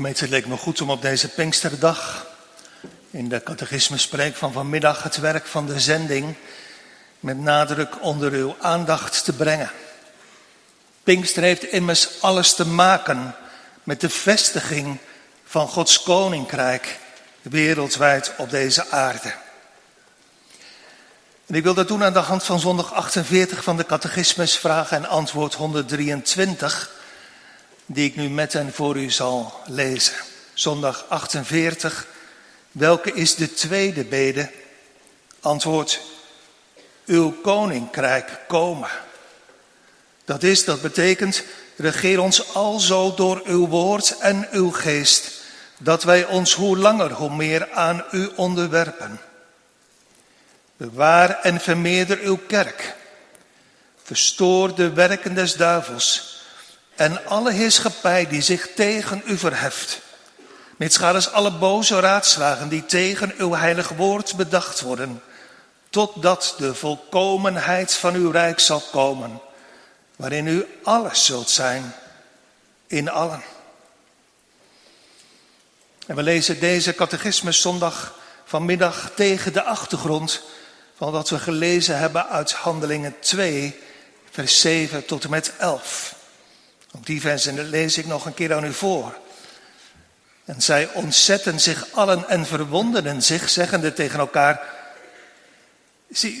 Gemeente, het leek me goed om op deze Pinksterdag in de catechismuspreek van vanmiddag het werk van de zending met nadruk onder uw aandacht te brengen. Pinkster heeft immers alles te maken met de vestiging van Gods koninkrijk wereldwijd op deze aarde. En ik wil dat doen aan de hand van zondag 48 van de catechismus, vraag en antwoord 123 die ik nu met en voor u zal lezen. Zondag 48. Welke is de tweede bede? Antwoord. Uw koninkrijk komen. Dat is, dat betekent, regeer ons alzo door uw woord en uw geest, dat wij ons hoe langer hoe meer aan u onderwerpen. Bewaar en vermeerder uw kerk. Verstoor de werken des duivels en alle heerschappij die zich tegen u verheft. Mitsgaders alle boze raadslagen die tegen uw heilig woord bedacht worden, totdat de volkomenheid van uw rijk zal komen, waarin u alles zult zijn in allen. En we lezen deze catechismus zondag vanmiddag tegen de achtergrond van wat we gelezen hebben uit Handelingen 2, vers 7 tot en met 11. Ook die versen lees ik nog een keer aan u voor. En zij ontzetten zich allen en verwonderen zich, zeggende tegen elkaar,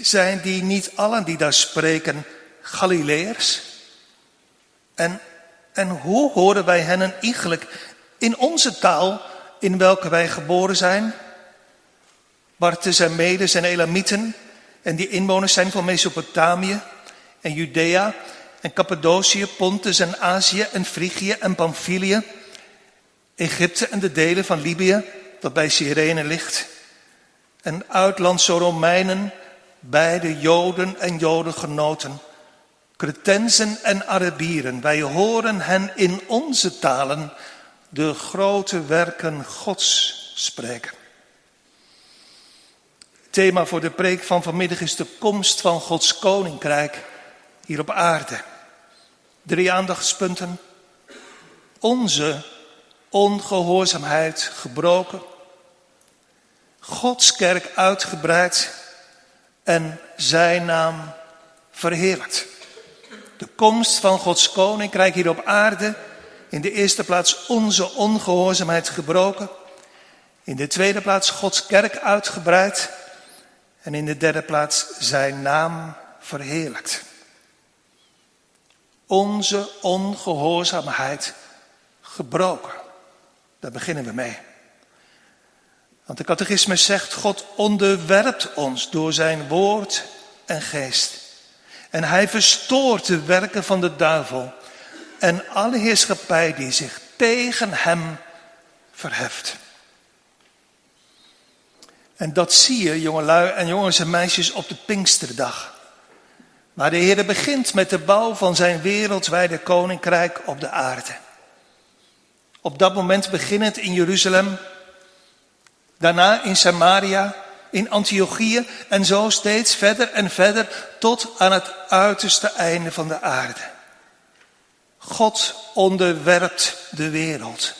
zijn die niet allen die daar spreken Galileërs? En, en hoe horen wij hen eigenlijk in onze taal in welke wij geboren zijn? Bartes en Medes en Elamieten en die inwoners zijn van Mesopotamië en Judea en Cappadocië, Pontus en Azië en Frigië en Pamphylië, Egypte en de delen van Libië, dat bij Cyrene ligt, en uitlandse Romeinen, beide Joden en Jodengenoten, Cretensen en Arabieren, wij horen hen in onze talen de grote werken Gods spreken. Thema voor de preek van vanmiddag is de komst van Gods koninkrijk hier op aarde. Drie aandachtspunten. Onze ongehoorzaamheid gebroken. Gods kerk uitgebreid en zijn naam verheerlijkt. De komst van Gods koninkrijk hier op aarde. In de eerste plaats onze ongehoorzaamheid gebroken. In de tweede plaats Gods kerk uitgebreid. En in de derde plaats zijn naam verheerlijkt onze ongehoorzaamheid gebroken. Daar beginnen we mee. Want de catechismus zegt, God onderwerpt ons door zijn woord en geest. En hij verstoort de werken van de duivel en alle heerschappij die zich tegen hem verheft. En dat zie je, jongelui en jongens en meisjes, op de Pinksterdag. Maar de Heer begint met de bouw van zijn wereldwijde koninkrijk op de aarde. Op dat moment beginnend in Jeruzalem, daarna in Samaria, in Antiochië en zo steeds verder en verder tot aan het uiterste einde van de aarde. God onderwerpt de wereld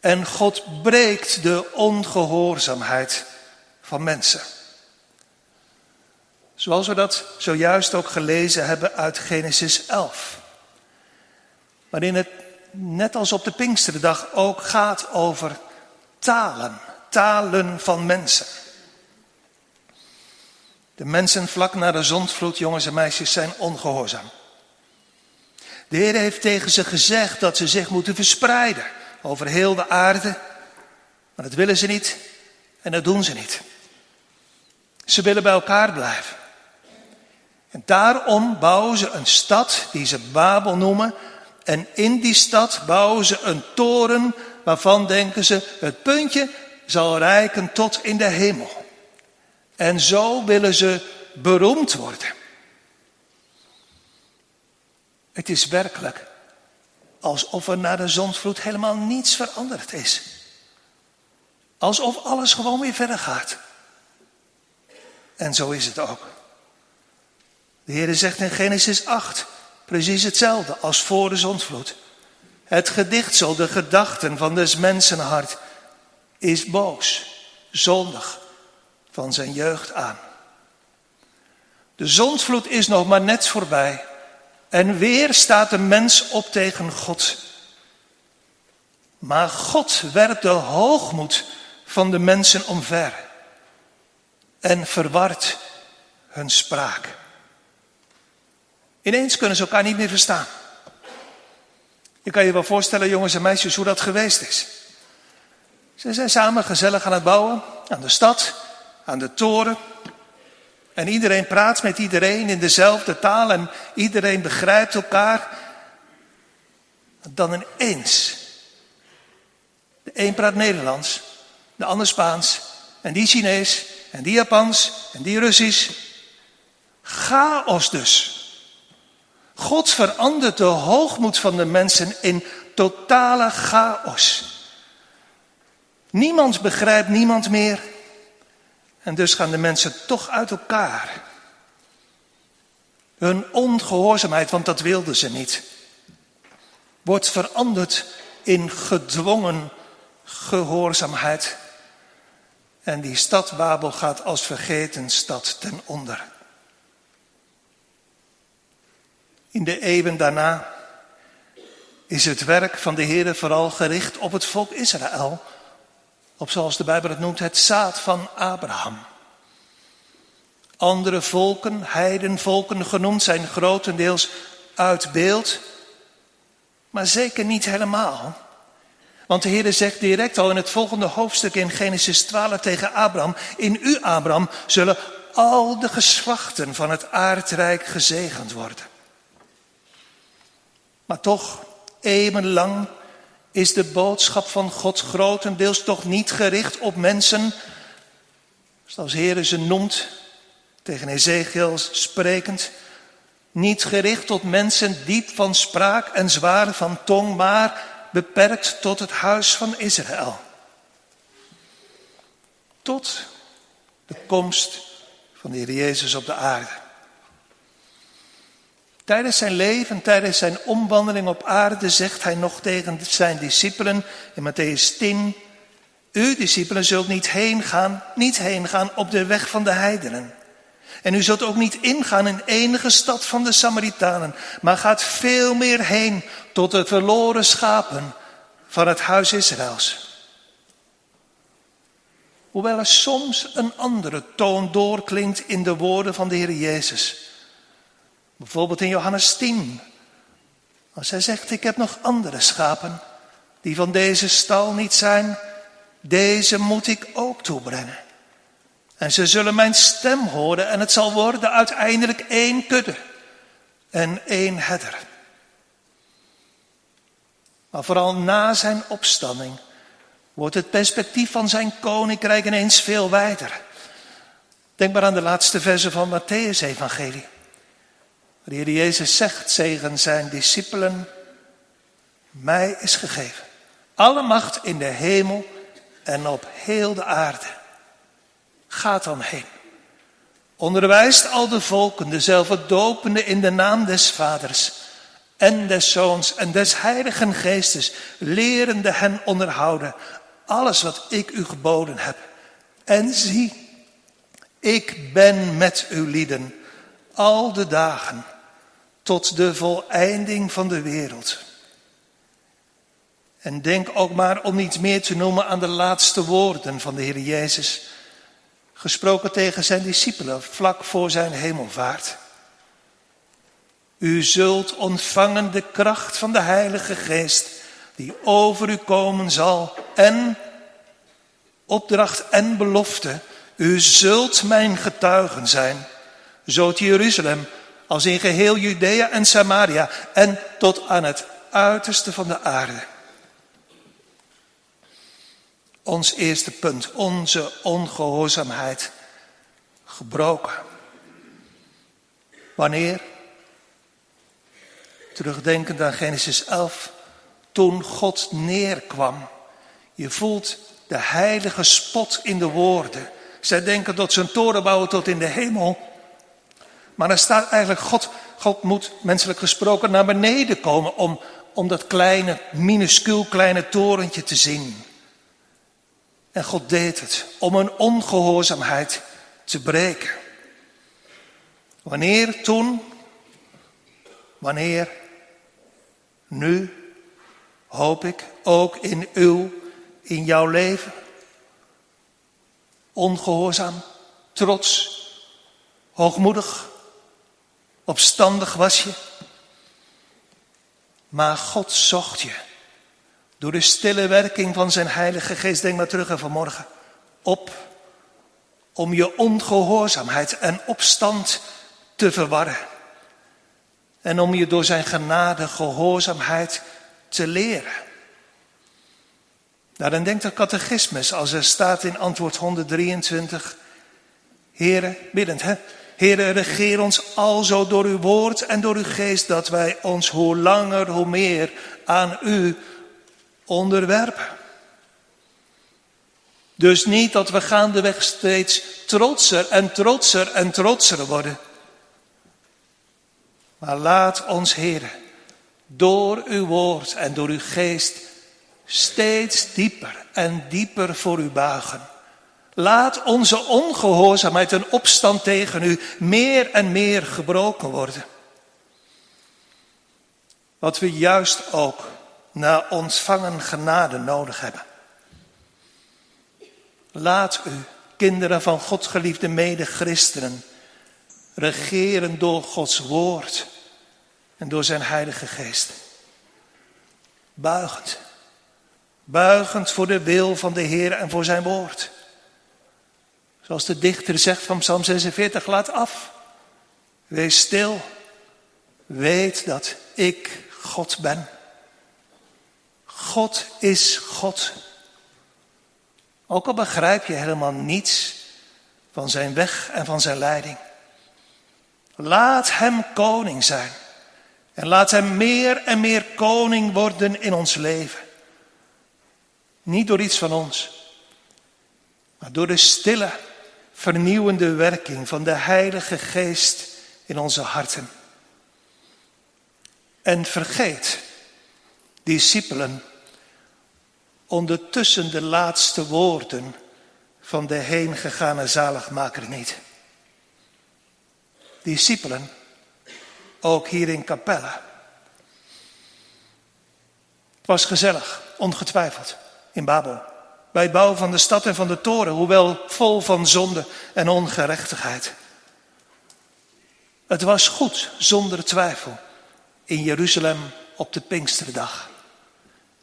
en God breekt de ongehoorzaamheid van mensen. Zoals we dat zojuist ook gelezen hebben uit Genesis 11. Waarin het net als op de Pinksterdag ook gaat over talen, talen van mensen. De mensen vlak na de zondvloed, jongens en meisjes, zijn ongehoorzaam. De Heer heeft tegen ze gezegd dat ze zich moeten verspreiden over heel de aarde. Maar dat willen ze niet en dat doen ze niet. Ze willen bij elkaar blijven. En daarom bouwen ze een stad die ze Babel noemen. En in die stad bouwen ze een toren waarvan denken ze het puntje zal reiken tot in de hemel. En zo willen ze beroemd worden. Het is werkelijk alsof er na de zondvloed helemaal niets veranderd is. Alsof alles gewoon weer verder gaat. En zo is het ook. De Heer zegt in Genesis 8 precies hetzelfde als voor de zondvloed. Het gedichtsel, de gedachten van des mensenhart, is boos, zondig van zijn jeugd aan. De zondvloed is nog maar net voorbij. En weer staat de mens op tegen God. Maar God werpt de hoogmoed van de mensen omver. En verwart hun spraak. Ineens kunnen ze elkaar niet meer verstaan. Je kan je wel voorstellen, jongens en meisjes, hoe dat geweest is. Ze zijn samen gezellig aan het bouwen, aan de stad, aan de toren. En iedereen praat met iedereen in dezelfde taal en iedereen begrijpt elkaar. Dan ineens. De een praat Nederlands, de ander Spaans, en die Chinees, en die Japans, en die Russisch. Chaos dus. God verandert de hoogmoed van de mensen in totale chaos. Niemand begrijpt niemand meer. En dus gaan de mensen toch uit elkaar. Hun ongehoorzaamheid, want dat wilden ze niet, wordt veranderd in gedwongen gehoorzaamheid. En die stad Babel gaat als vergeten stad ten onder. In de eeuwen daarna is het werk van de Heer vooral gericht op het volk Israël op zoals de Bijbel het noemt, het zaad van Abraham. Andere volken, heidenvolken genoemd, zijn grotendeels uit beeld, maar zeker niet helemaal. Want de Heer zegt direct al in het volgende hoofdstuk in Genesis 12 tegen Abraham, in u Abraham zullen al de geslachten van het aardrijk gezegend worden. Maar toch, eeuwenlang is de boodschap van God grotendeels toch niet gericht op mensen, zoals Heer ze noemt, tegen Ezekiel sprekend, niet gericht tot mensen diep van spraak en zwaar van tong, maar beperkt tot het huis van Israël. Tot de komst van de Heer Jezus op de aarde. Tijdens zijn leven, tijdens zijn omwandeling op aarde, zegt hij nog tegen zijn discipelen in Matthäus 10, u discipelen zult niet heen gaan, niet heen gaan op de weg van de heidenen. En u zult ook niet ingaan in enige stad van de Samaritanen, maar gaat veel meer heen tot de verloren schapen van het huis Israëls. Hoewel er soms een andere toon doorklinkt in de woorden van de Heer Jezus. Bijvoorbeeld in Johannes 10. Als hij zegt, ik heb nog andere schapen die van deze stal niet zijn. Deze moet ik ook toebrengen. En ze zullen mijn stem horen en het zal worden uiteindelijk één kudde en één herder. Maar vooral na zijn opstanding wordt het perspectief van zijn koninkrijk ineens veel wijder. Denk maar aan de laatste verse van Matthäus Evangelie. De Heer Jezus zegt tegen zijn discipelen, mij is gegeven alle macht in de hemel en op heel de aarde. Gaat dan heen. Onderwijst al de volken, dezelfde dopende in de naam des Vaders en des Zoons en des Heiligen Geestes, lerende hen onderhouden alles wat ik u geboden heb. En zie, ik ben met uw lieden al de dagen tot de voleinding van de wereld. En denk ook maar om iets meer te noemen aan de laatste woorden van de Heer Jezus, gesproken tegen zijn discipelen vlak voor zijn hemelvaart. U zult ontvangen de kracht van de Heilige Geest die over u komen zal en opdracht en belofte, u zult mijn getuigen zijn, zo te Jeruzalem als in geheel Judea en Samaria en tot aan het uiterste van de aarde. Ons eerste punt, onze ongehoorzaamheid gebroken. Wanneer? Terugdenkend aan Genesis 11, toen God neerkwam. Je voelt de heilige spot in de woorden. Zij denken dat ze een toren bouwen tot in de hemel. Maar er staat eigenlijk, God, God moet menselijk gesproken naar beneden komen om om dat kleine, minuscuul kleine torentje te zien. En God deed het om een ongehoorzaamheid te breken. Wanneer toen? Wanneer? Nu? Hoop ik ook in uw, in jouw leven. Ongehoorzaam, trots, hoogmoedig, opstandig was je. Maar God zocht je. Door de stille werking van zijn Heilige Geest, denk maar terug aan vanmorgen, op om je ongehoorzaamheid en opstand te verwarren. En om je door zijn genade gehoorzaamheid te leren. Nou, dan denkt de catechismus als er staat in antwoord 123, Heren, biddend hè, Heren, regeer ons alzo door uw woord en door uw geest, dat wij ons hoe langer, hoe meer aan u onderwerpen. Dus niet dat we gaandeweg steeds trotser en trotser en trotser worden. Maar laat ons, Heer, door uw woord en door uw geest steeds dieper en dieper voor u buigen. Laat onze ongehoorzaamheid en opstand tegen u meer en meer gebroken worden. Wat we juist ook na ontvangen genade nodig hebben. Laat u, kinderen van God geliefde mede-christenen, regeren door Gods woord en door zijn Heilige Geest. Buigend, buigend voor de wil van de Heer en voor zijn woord. Zoals de dichter zegt van Psalm 46, laat af. Wees stil. Weet dat ik God ben. God is God. Ook al begrijp je helemaal niets van zijn weg en van zijn leiding. Laat hem koning zijn. En laat hem meer en meer koning worden in ons leven. Niet door iets van ons, maar door de stille, vernieuwende werking van de Heilige Geest in onze harten. En vergeet, discipelen, ondertussen de laatste woorden van de heengegane zaligmaker niet. Discipelen, ook hier in Capelle. Het was gezellig, ongetwijfeld, in Babel. Bij bouwen van de stad en van de toren, hoewel vol van zonde en ongerechtigheid. Het was goed, zonder twijfel, in Jeruzalem op de Pinksterdag.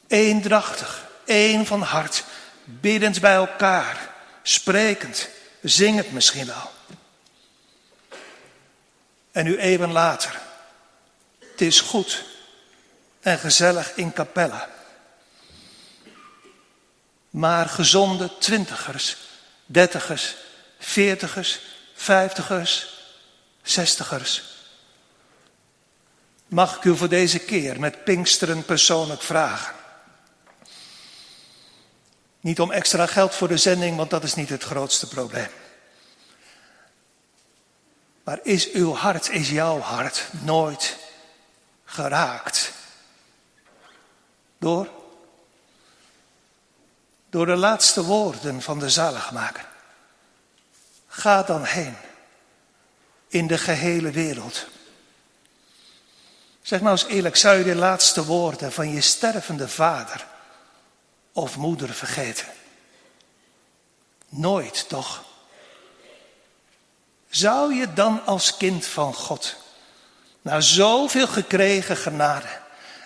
Eendrachtig, één van hart, biddend bij elkaar, sprekend, zingend misschien wel. En nu even later, het is goed en gezellig in Capella. Maar gezonde twintigers, dertigers, veertigers, vijftigers, zestigers. Mag ik u voor deze keer met Pinksteren persoonlijk vragen? Niet om extra geld voor de zending, want dat is niet het grootste probleem. Maar is uw hart, is jouw hart nooit geraakt? Door? Door de laatste woorden van de zaligmaker. Ga dan heen in de gehele wereld. Zeg nou eens eerlijk, zou je de laatste woorden van je stervende vader of moeder vergeten? Nooit toch? Zou je dan als kind van God, na zoveel gekregen genade,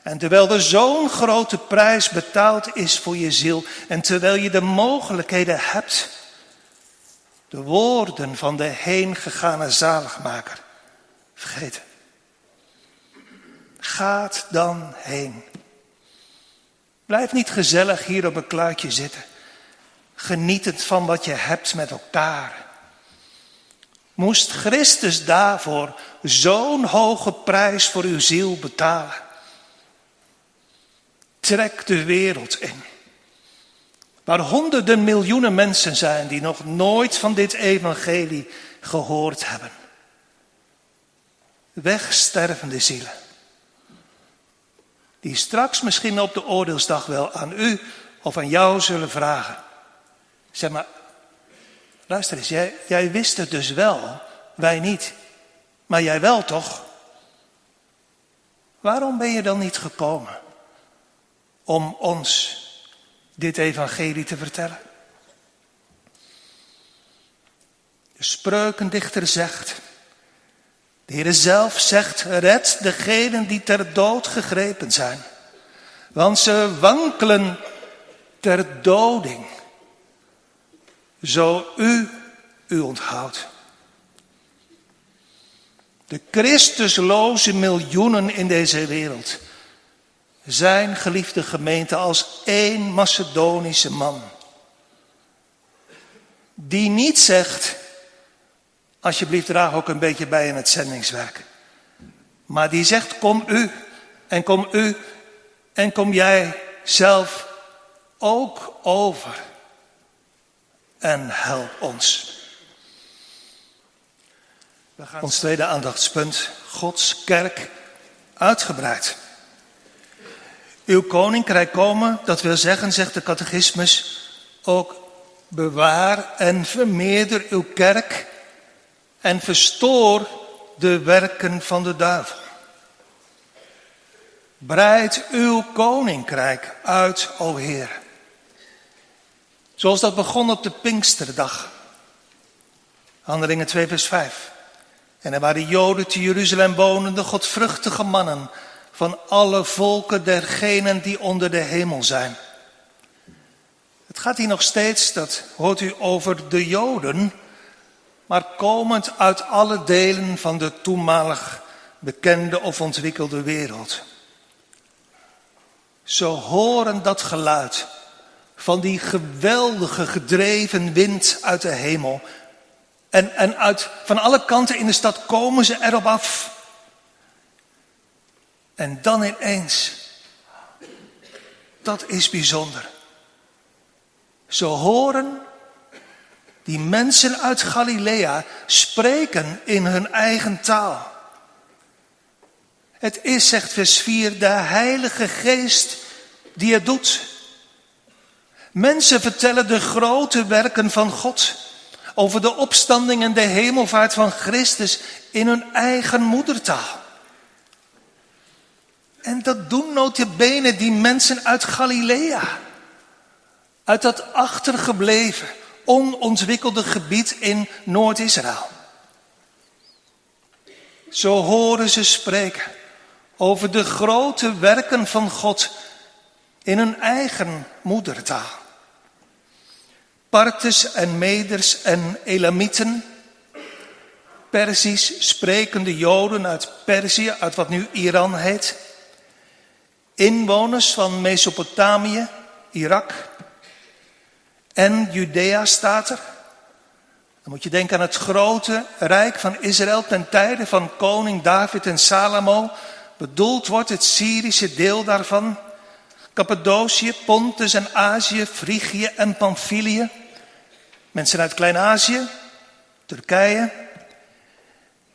en terwijl er zo'n grote prijs betaald is voor je ziel, en terwijl je de mogelijkheden hebt, de woorden van de heengegane zaligmaker vergeten? Gaat dan heen. Blijf niet gezellig hier op een kluitje zitten, genietend van wat je hebt met elkaar. Moest Christus daarvoor zo'n hoge prijs voor uw ziel betalen? Trek de wereld in. Waar honderden miljoenen mensen zijn die nog nooit van dit evangelie gehoord hebben. Wegstervende zielen die straks misschien op de oordeelsdag wel aan u of aan jou zullen vragen. Zeg maar, luister eens, jij, jij wist het dus wel, wij niet. Maar jij wel toch? Waarom ben je dan niet gekomen om ons dit evangelie te vertellen? De spreukendichter zegt, de Heer zelf zegt, red degenen die ter dood gegrepen zijn, want ze wankelen ter doding, zo u u onthoudt. De Christusloze miljoenen in deze wereld zijn geliefde gemeente als één Macedonische man. Die niet zegt, alsjeblieft draag ook een beetje bij in het zendingswerk. Maar die zegt, kom u en kom u en kom jij zelf ook over en help ons. Ons tweede aandachtspunt, Gods kerk uitgebreid. Uw koninkrijk komen, dat wil zeggen, zegt de catechismus, ook bewaar en vermeerder uw kerk en verstoor de werken van de duivel. Breid uw koninkrijk uit, o Heer. Zoals dat begon op de Pinksterdag. Handelingen 2 vers 5. En er waren Joden te Jeruzalem wonende, godvruchtige mannen van alle volken dergenen die onder de hemel zijn. Het gaat hier nog steeds, dat hoort u over de Joden, maar komend uit alle delen van de toenmalig bekende of ontwikkelde wereld. Ze horen dat geluid van die geweldige gedreven wind uit de hemel. En, en uit, van alle kanten in de stad komen ze erop af. En dan ineens, dat is bijzonder. Ze horen die mensen uit Galilea spreken in hun eigen taal. Het is, zegt vers 4, de Heilige Geest die het doet. Mensen vertellen de grote werken van God over de opstanding en de hemelvaart van Christus in hun eigen moedertaal. En dat doen notabene die mensen uit Galilea. Uit dat achtergebleven, onontwikkelde gebied in Noord-Israël. Zo horen ze spreken over de grote werken van God in hun eigen moedertaal. Parters en Meders en Elamieten, Persisch sprekende Joden uit Perzië, uit wat nu Iran heet, inwoners van Mesopotamië, Irak en Judea staat er. Dan moet je denken aan het grote rijk van Israël ten tijde van koning David en Salomo. Bedoeld wordt het Syrische deel daarvan. Cappadocië, Pontus en Azië, Frigië en Pamphylië. Mensen uit Klein-Azië, Turkije,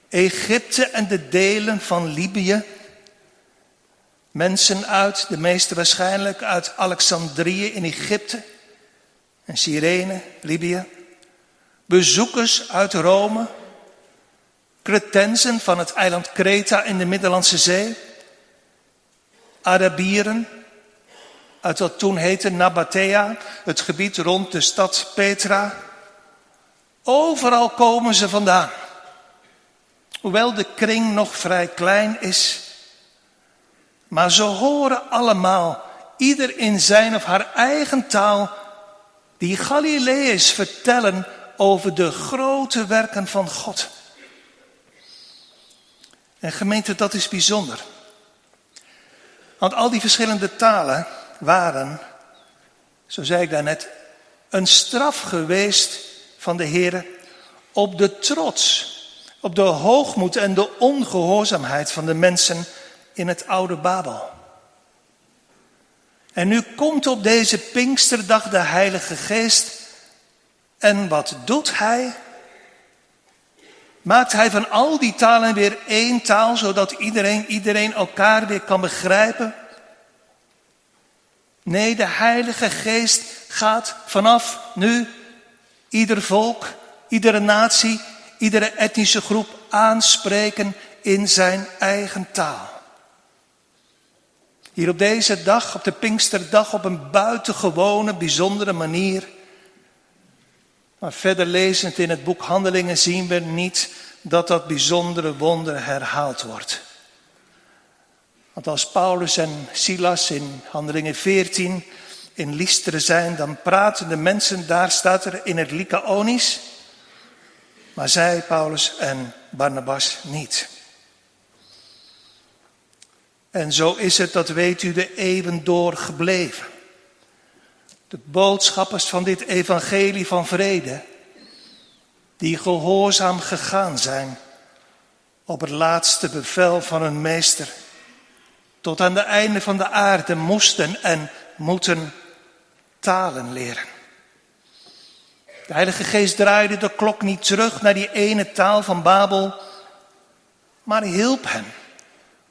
Egypte en de delen van Libië. Mensen uit, de meeste waarschijnlijk uit Alexandrië in Egypte en Cyrene, Libië. Bezoekers uit Rome, Cretensen van het eiland Kreta in de Middellandse Zee, Arabieren uit wat toen heette Nabatea, het gebied rond de stad Petra. Overal komen ze vandaan. Hoewel de kring nog vrij klein is, maar ze horen allemaal, ieder in zijn of haar eigen taal, die Galileërs vertellen over de grote werken van God. En gemeente, dat is bijzonder. Want al die verschillende talen waren, zo zei ik daarnet, een straf geweest van de Heer op de trots, op de hoogmoed en de ongehoorzaamheid van de mensen in het oude Babel. En nu komt op deze Pinksterdag de Heilige Geest. En wat doet Hij? Maakt Hij van al die talen weer één taal, zodat iedereen, iedereen elkaar weer kan begrijpen? Nee, de Heilige Geest gaat vanaf nu ieder volk, iedere natie, iedere etnische groep aanspreken in zijn eigen taal. Hier op deze dag, op de Pinksterdag, op een buitengewone, bijzondere manier. Maar verder lezend in het boek Handelingen zien we niet dat dat bijzondere wonder herhaald wordt. Want als Paulus en Silas in Handelingen 14 in Lystra zijn, dan praten de mensen, daar staat er in het Lycaonisch, maar zij, Paulus en Barnabas, niet. En zo is het, dat weet u, de eeuwen door gebleven. De boodschappers van dit evangelie van vrede, die gehoorzaam gegaan zijn op het laatste bevel van hun meester, tot aan de einde van de aarde moesten en moeten talen leren. De Heilige Geest draaide de klok niet terug naar die ene taal van Babel, maar hielp hen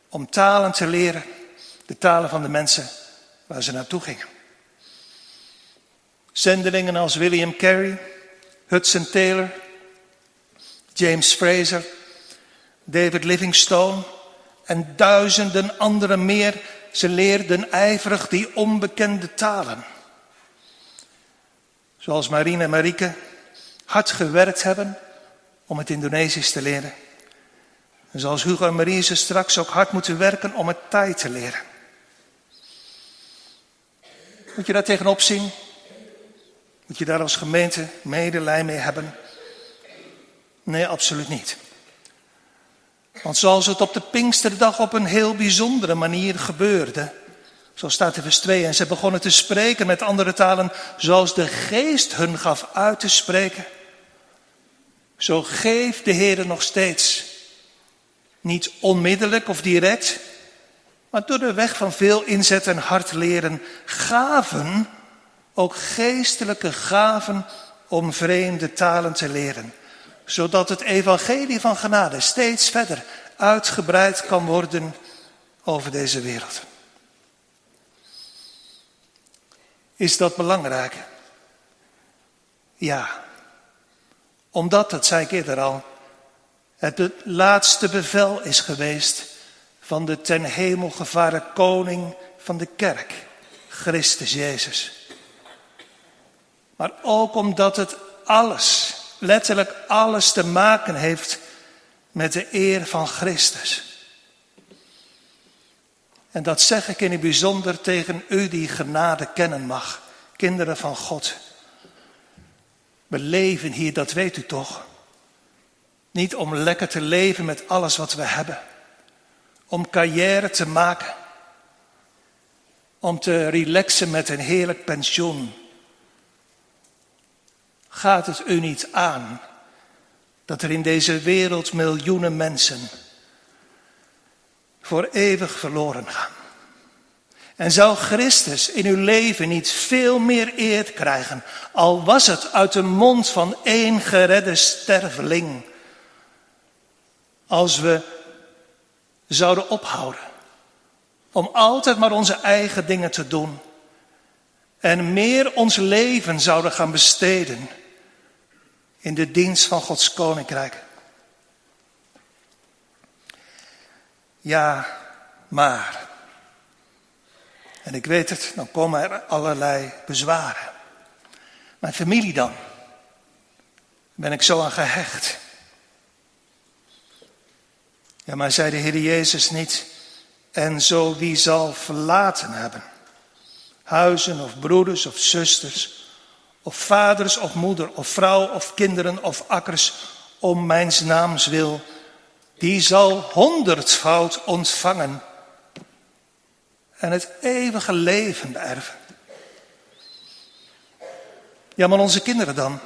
om talen te leren, de talen van de mensen waar ze naartoe gingen. Zendelingen als William Carey, Hudson Taylor, James Fraser, David Livingstone en duizenden anderen meer, ze leerden ijverig die onbekende talen. Zoals Marine en Marieke hard gewerkt hebben om het Indonesisch te leren. En zoals Hugo en Marie ze straks ook hard moeten werken om het Thai te leren. Moet je daar tegenop zien? Moet je daar als gemeente medelij mee hebben? Nee, absoluut niet. Want zoals het op de Pinksterdag op een heel bijzondere manier gebeurde, zo staat in vers 2, en ze begonnen te spreken met andere talen, zoals de geest hun gaf uit te spreken. Zo geeft de Heer nog steeds niet onmiddellijk of direct, maar door de weg van veel inzet en hard leren, gaven, ook geestelijke gaven om vreemde talen te leren. Zodat het evangelie van genade steeds verder uitgebreid kan worden over deze wereld. Is dat belangrijk? Ja, omdat, dat zei ik eerder al, het laatste bevel is geweest van de ten hemel gevaren koning van de kerk, Christus Jezus. Maar ook omdat het alles, letterlijk alles te maken heeft met de eer van Christus. En dat zeg ik in het bijzonder tegen u die genade kennen mag, kinderen van God. We leven hier, dat weet u toch. Niet om lekker te leven met alles wat we hebben. Om carrière te maken. Om te relaxen met een heerlijk pensioen. Gaat het u niet aan dat er in deze wereld miljoenen mensen voor eeuwig verloren gaan? En zou Christus in uw leven niet veel meer eer krijgen, al was het uit de mond van één geredde sterveling? Als we zouden ophouden om altijd maar onze eigen dingen te doen en meer ons leven zouden gaan besteden in de dienst van Gods koninkrijk. Ja, maar. En ik weet het, dan komen er allerlei bezwaren. Mijn familie dan? Ben ik zo aan gehecht? Ja, maar zei de Heer Jezus niet, en zo wie zal verlaten hebben. Huizen of broeders of zusters, of vaders of moeder, of vrouw of kinderen of akkers, om mijn naams wil, die zal honderdvoud ontvangen en het eeuwige leven beërven. Ja, maar onze kinderen dan?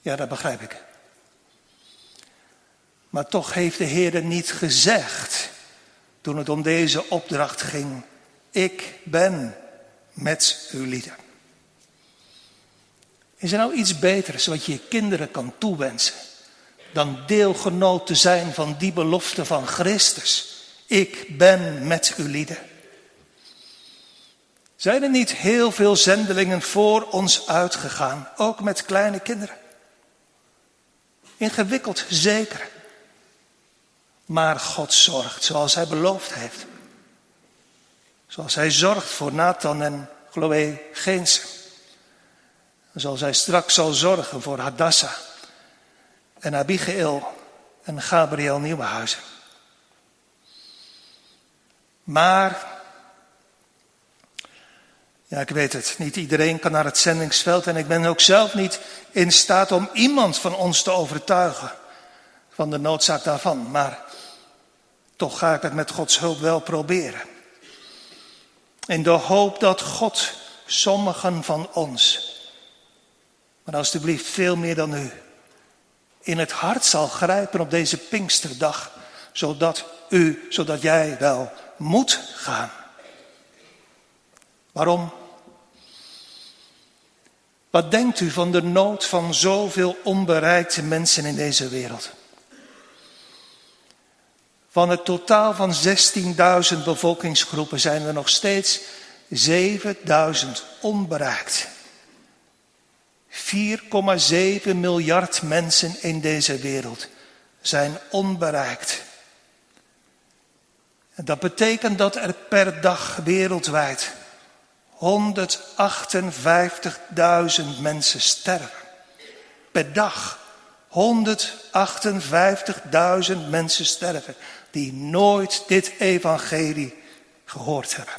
Ja, dat begrijp ik. Maar toch heeft de Heer niet gezegd, toen het om deze opdracht ging, ik ben met uw lieden. Is er nou iets beters wat je je kinderen kan toewensen dan deelgenoot te zijn van die belofte van Christus? Ik ben met uw lieden. Zijn er niet heel veel zendelingen voor ons uitgegaan, ook met kleine kinderen? Ingewikkeld, zeker. Maar God zorgt zoals Hij beloofd heeft. Zoals Hij zorgt voor Nathan en Chloe Geense. Zoals Hij straks zal zorgen voor Hadassah en Abigail en Gabriel Nieuwenhuizen. Maar, ja ik weet het, niet iedereen kan naar het zendingsveld en ik ben ook zelf niet in staat om iemand van ons te overtuigen van de noodzaak daarvan. Maar toch ga ik het met Gods hulp wel proberen. In de hoop dat God sommigen van ons, maar alstublieft veel meer dan u, in het hart zal grijpen op deze Pinksterdag, zodat u, zodat jij wel moet gaan. Waarom? Wat denkt u van de nood van zoveel onbereikte mensen in deze wereld? Van het totaal van 16.000 bevolkingsgroepen zijn er nog steeds 7.000 onbereikt. 4,7 miljard mensen in deze wereld zijn onbereikt. En dat betekent dat er per dag wereldwijd 158.000 mensen sterven. Per dag 158.000 mensen sterven die nooit dit evangelie gehoord hebben.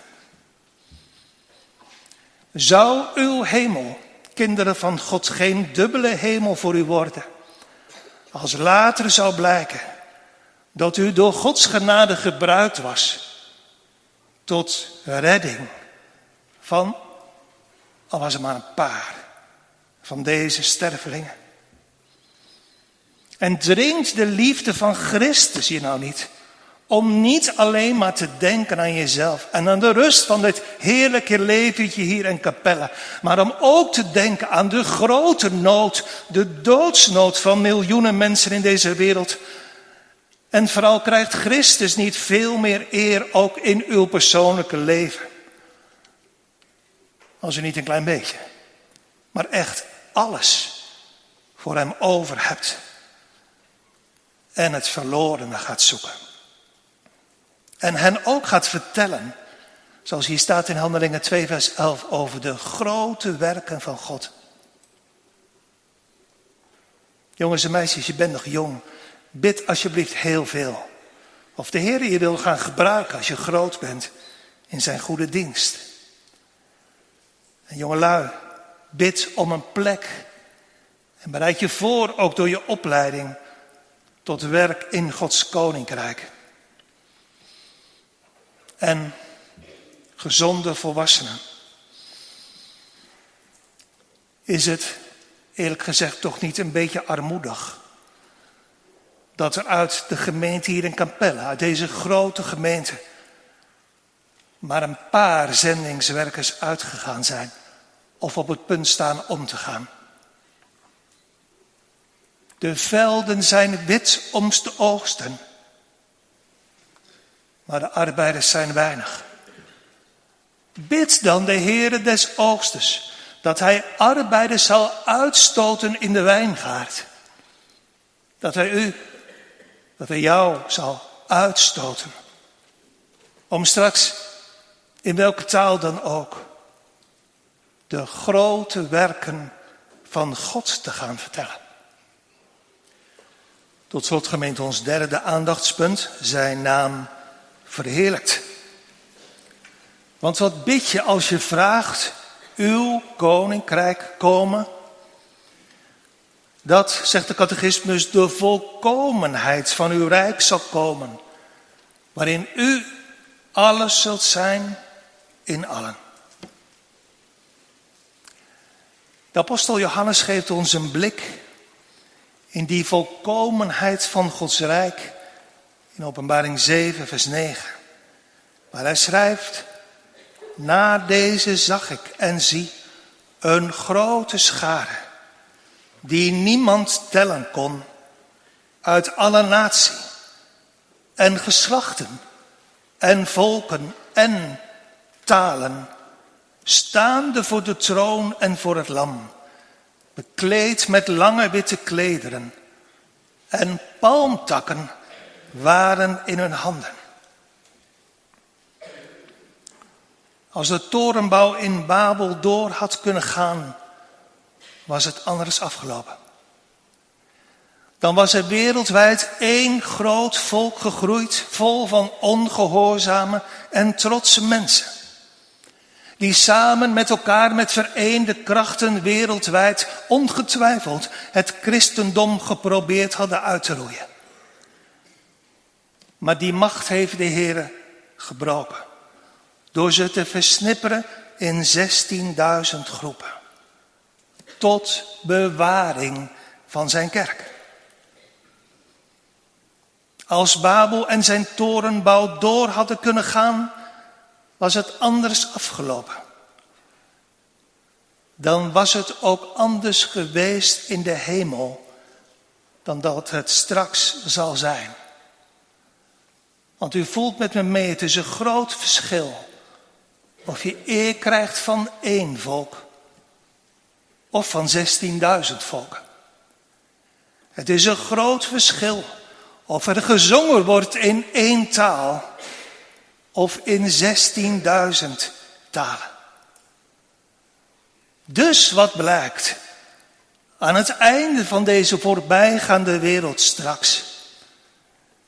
Zou uw hemel, kinderen van God, geen dubbele hemel voor u worden? Als later zou blijken dat u door Gods genade gebruikt was tot redding van, al was er maar een paar, van deze stervelingen. En dringt de liefde van Christus je nou niet om niet alleen maar te denken aan jezelf en aan de rust van dit heerlijke leventje hier in Capella. Maar om ook te denken aan de grote nood, de doodsnood van miljoenen mensen in deze wereld. En vooral krijgt Christus niet veel meer eer ook in uw persoonlijke leven. Als u niet een klein beetje, maar echt alles voor hem over hebt. En het verlorene gaat zoeken. En hen ook gaat vertellen, zoals hier staat in Handelingen 2, vers 11, over de grote werken van God. Jongens en meisjes, je bent nog jong. Bid alsjeblieft heel veel. Of de Heer je wil gaan gebruiken als je groot bent in zijn goede dienst. En jongelui, bid om een plek. En bereid je voor, ook door je opleiding, tot werk in Gods koninkrijk en gezonde volwassenen. Is het eerlijk gezegd toch niet een beetje armoedig dat er uit de gemeente hier in Capelle, uit deze grote gemeente, maar een paar zendingswerkers uitgegaan zijn of op het punt staan om te gaan. De velden zijn wit om te oogsten maar de arbeiders zijn weinig. Bid dan de Heere des Oogstes dat hij arbeiders zal uitstoten in de wijngaard. Dat hij u, dat hij jou zal uitstoten. Om straks, in welke taal dan ook, de grote werken van God te gaan vertellen. Tot slot gemeent ons derde aandachtspunt, zijn naam verheerlijkt. Want wat bid je als je vraagt, uw koninkrijk komen? Dat, zegt de catechismus, de volkomenheid van uw rijk zal komen, waarin u alles zult zijn in allen. De apostel Johannes geeft ons een blik in die volkomenheid van Gods rijk in Openbaring 7, vers 9. Waar hij schrijft, na deze zag ik en zie een grote schare, die niemand tellen kon, uit alle natie en geslachten en volken en talen, staande voor de troon en voor het lam, bekleed met lange witte klederen en palmtakken waren in hun handen. Als de torenbouw in Babel door had kunnen gaan, was het anders afgelopen. Dan was er wereldwijd één groot volk gegroeid, vol van ongehoorzame en trotse mensen. Die samen met elkaar met vereende krachten wereldwijd ongetwijfeld het christendom geprobeerd hadden uit te roeien. Maar die macht heeft de Heer gebroken. Door ze te versnipperen in 16.000 groepen. Tot bewaring van zijn kerk. Als Babel en zijn torenbouw door hadden kunnen gaan, was het anders afgelopen. Dan was het ook anders geweest in de hemel dan dat het straks zal zijn. Want u voelt met me mee, het is een groot verschil of je eer krijgt van één volk of van 16.000 volken. Het is een groot verschil of er gezongen wordt in één taal of in 16.000 talen. Dus wat blijkt aan het einde van deze voorbijgaande wereld straks,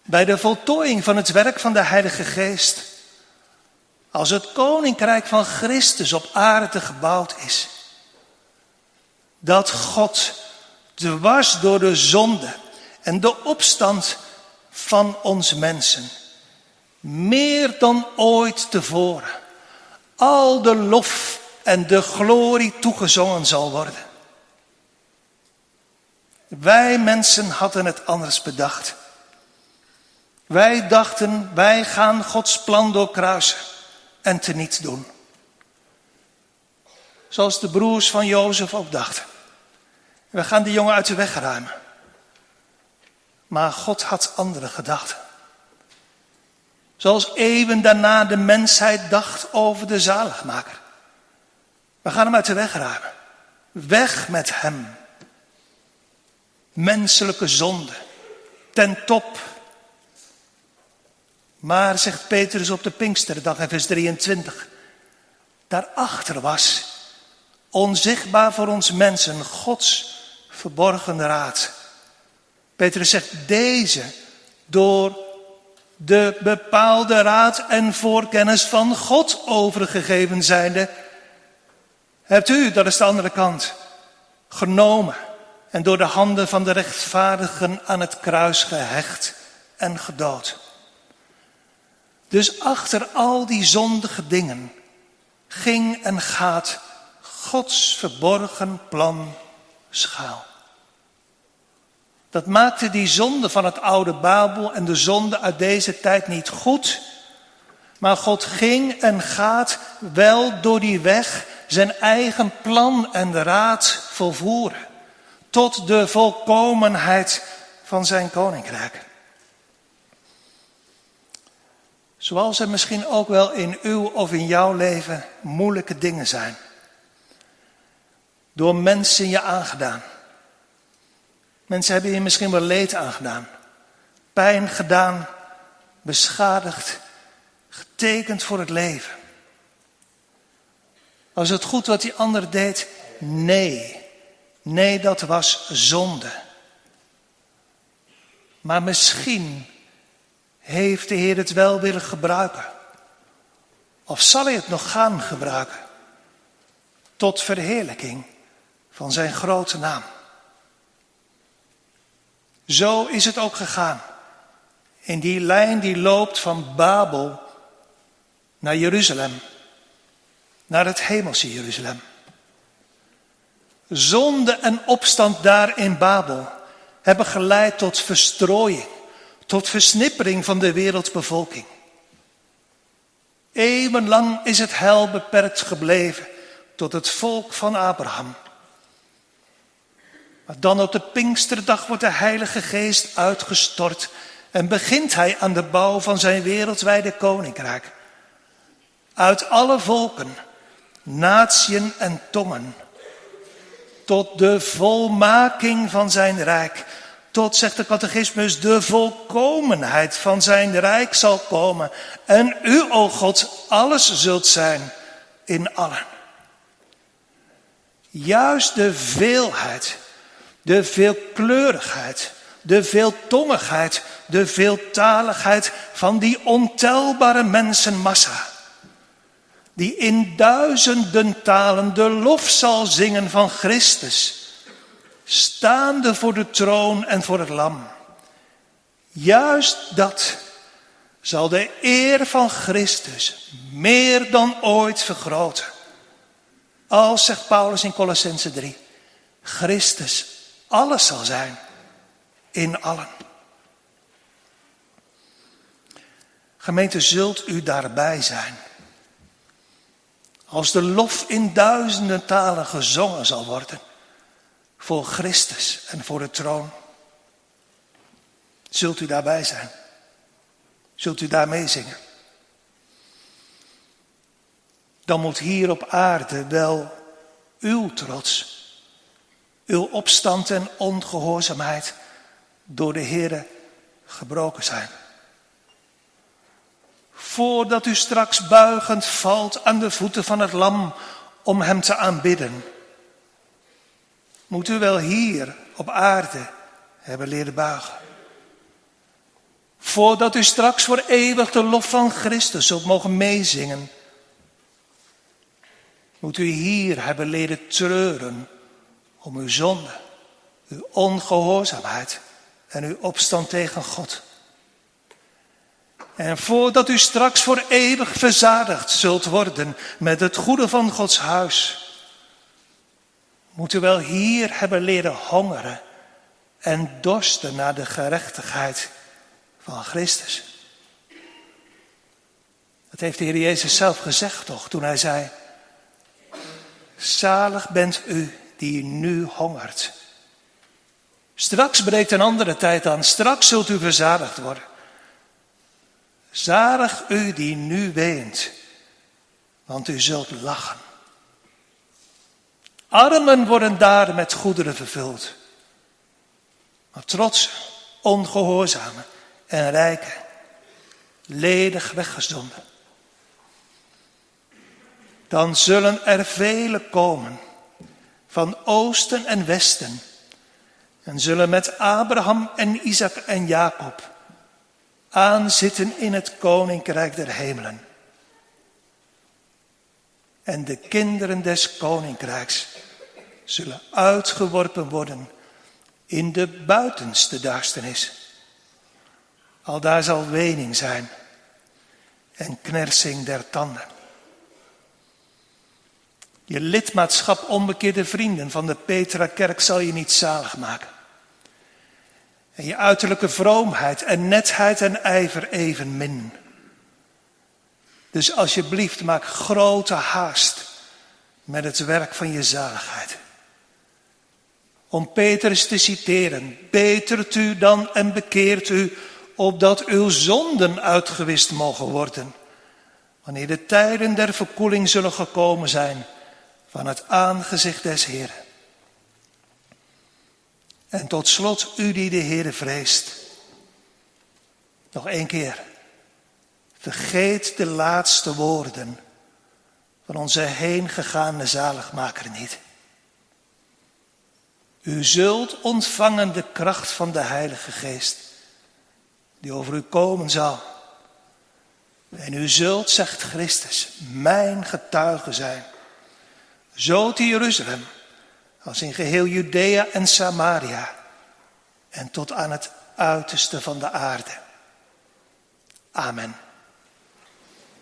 bij de voltooiing van het werk van de Heilige Geest, als het koninkrijk van Christus op aarde gebouwd is, dat God dwars door de zonde en de opstand van ons mensen meer dan ooit tevoren al de lof en de glorie toegezongen zal worden. Wij mensen hadden het anders bedacht. Wij dachten, wij gaan Gods plan doorkruisen en teniet doen. Zoals de broers van Jozef ook dachten. We gaan die jongen uit de weg ruimen. Maar God had andere gedachten. Zoals eeuwen daarna de mensheid dacht over de zaligmaker. We gaan hem uit de weg ruimen. Weg met hem. Menselijke zonde. Ten top. Maar, zegt Petrus op de Pinksterdag in vers 23. Daarachter was onzichtbaar voor ons mensen Gods verborgen raad. Petrus zegt deze door de bepaalde raad en voorkennis van God overgegeven zijnde, hebt u, dat is de andere kant, genomen en door de handen van de rechtvaardigen aan het kruis gehecht en gedood. Dus achter al die zondige dingen ging en gaat Gods verborgen plan schuil. Dat maakte die zonde van het oude Babel en de zonde uit deze tijd niet goed. Maar God ging en gaat wel door die weg zijn eigen plan en raad volvoeren. Tot de volkomenheid van zijn koninkrijk. Zoals er misschien ook wel in uw of in jouw leven moeilijke dingen zijn. Door mensen je aangedaan Mensen hebben je misschien wel leed aangedaan, pijn gedaan, beschadigd, getekend voor het leven. Was het goed wat die ander deed? Nee. Nee, dat was zonde. Maar misschien heeft de Heer het wel willen gebruiken. Of zal hij het nog gaan gebruiken? Tot verheerlijking van zijn grote naam. Zo is het ook gegaan. In die lijn die loopt van Babel naar Jeruzalem. Naar het hemelse Jeruzalem. Zonde en opstand daar in Babel hebben geleid tot verstrooiing, tot versnippering van de wereldbevolking. Eeuwenlang is het hel beperkt gebleven tot het volk van Abraham. Maar dan op de Pinksterdag wordt de Heilige Geest uitgestort en begint hij aan de bouw van zijn wereldwijde koninkrijk. Uit alle volken natieën en tongen. Tot de volmaking van zijn rijk. Tot, zegt de catechismus, de volkomenheid van zijn rijk zal komen. En u, o God, alles zult zijn in allen. Juist de veelheid, de veelkleurigheid, de veeltongigheid, de veeltaligheid van die ontelbare mensenmassa die in duizenden talen de lof zal zingen van Christus, staande voor de troon en voor het lam. Juist dat zal de eer van Christus meer dan ooit vergroten. Als, zegt Paulus in Colossense 3, Christus alles zal zijn in allen. Gemeente, zult u daarbij zijn? Als de lof in duizenden talen gezongen zal worden voor Christus en voor de troon. Zult u daarbij zijn? Zult u daarmee zingen? Dan moet hier op aarde wel uw trots, uw opstand en ongehoorzaamheid door de Heere gebroken zijn voordat u straks buigend valt aan de voeten van het lam om hem te aanbidden. Moet u wel hier op aarde hebben leren buigen. Voordat u straks voor eeuwig de lof van Christus zult mogen meezingen. Moet u hier hebben leren treuren om uw zonde, uw ongehoorzaamheid en uw opstand tegen God. En voordat u straks voor eeuwig verzadigd zult worden met het goede van Gods huis, moet u wel hier hebben leren hongeren en dorsten naar de gerechtigheid van Christus. Dat heeft de Heer Jezus zelf gezegd toch, toen hij zei, zalig bent u die nu hongert. Straks breekt een andere tijd aan, straks zult u verzadigd worden. Zalig u die nu weent, want u zult lachen. Armen worden daar met goederen vervuld. Maar trots, ongehoorzame en rijken, ledig weggezonden. Dan zullen er velen komen van oosten en westen en zullen met Abraham en Isaac en Jacob aanzitten in het koninkrijk der hemelen. En de kinderen des koninkrijks zullen uitgeworpen worden in de buitenste duisternis. Al daar zal wening zijn en knersing der tanden. Je lidmaatschap onbekeerde vrienden van de Petra Kerk zal je niet zalig maken. En je uiterlijke vroomheid en netheid en ijver evenmin. Dus alsjeblieft maak grote haast met het werk van je zaligheid. Om Petrus te citeren, betert u dan en bekeert u, opdat uw zonden uitgewist mogen worden, wanneer de tijden der verkoeling zullen gekomen zijn van het aangezicht des Heeren. En tot slot, u die de Heere vreest. Nog één keer. Vergeet de laatste woorden van onze heengegaande zaligmaker niet. U zult ontvangen de kracht van de Heilige Geest, die over u komen zal. En u zult, zegt Christus, mijn getuige zijn. Zo te Jeruzalem als in geheel Judea en Samaria en tot aan het uiterste van de aarde. Amen.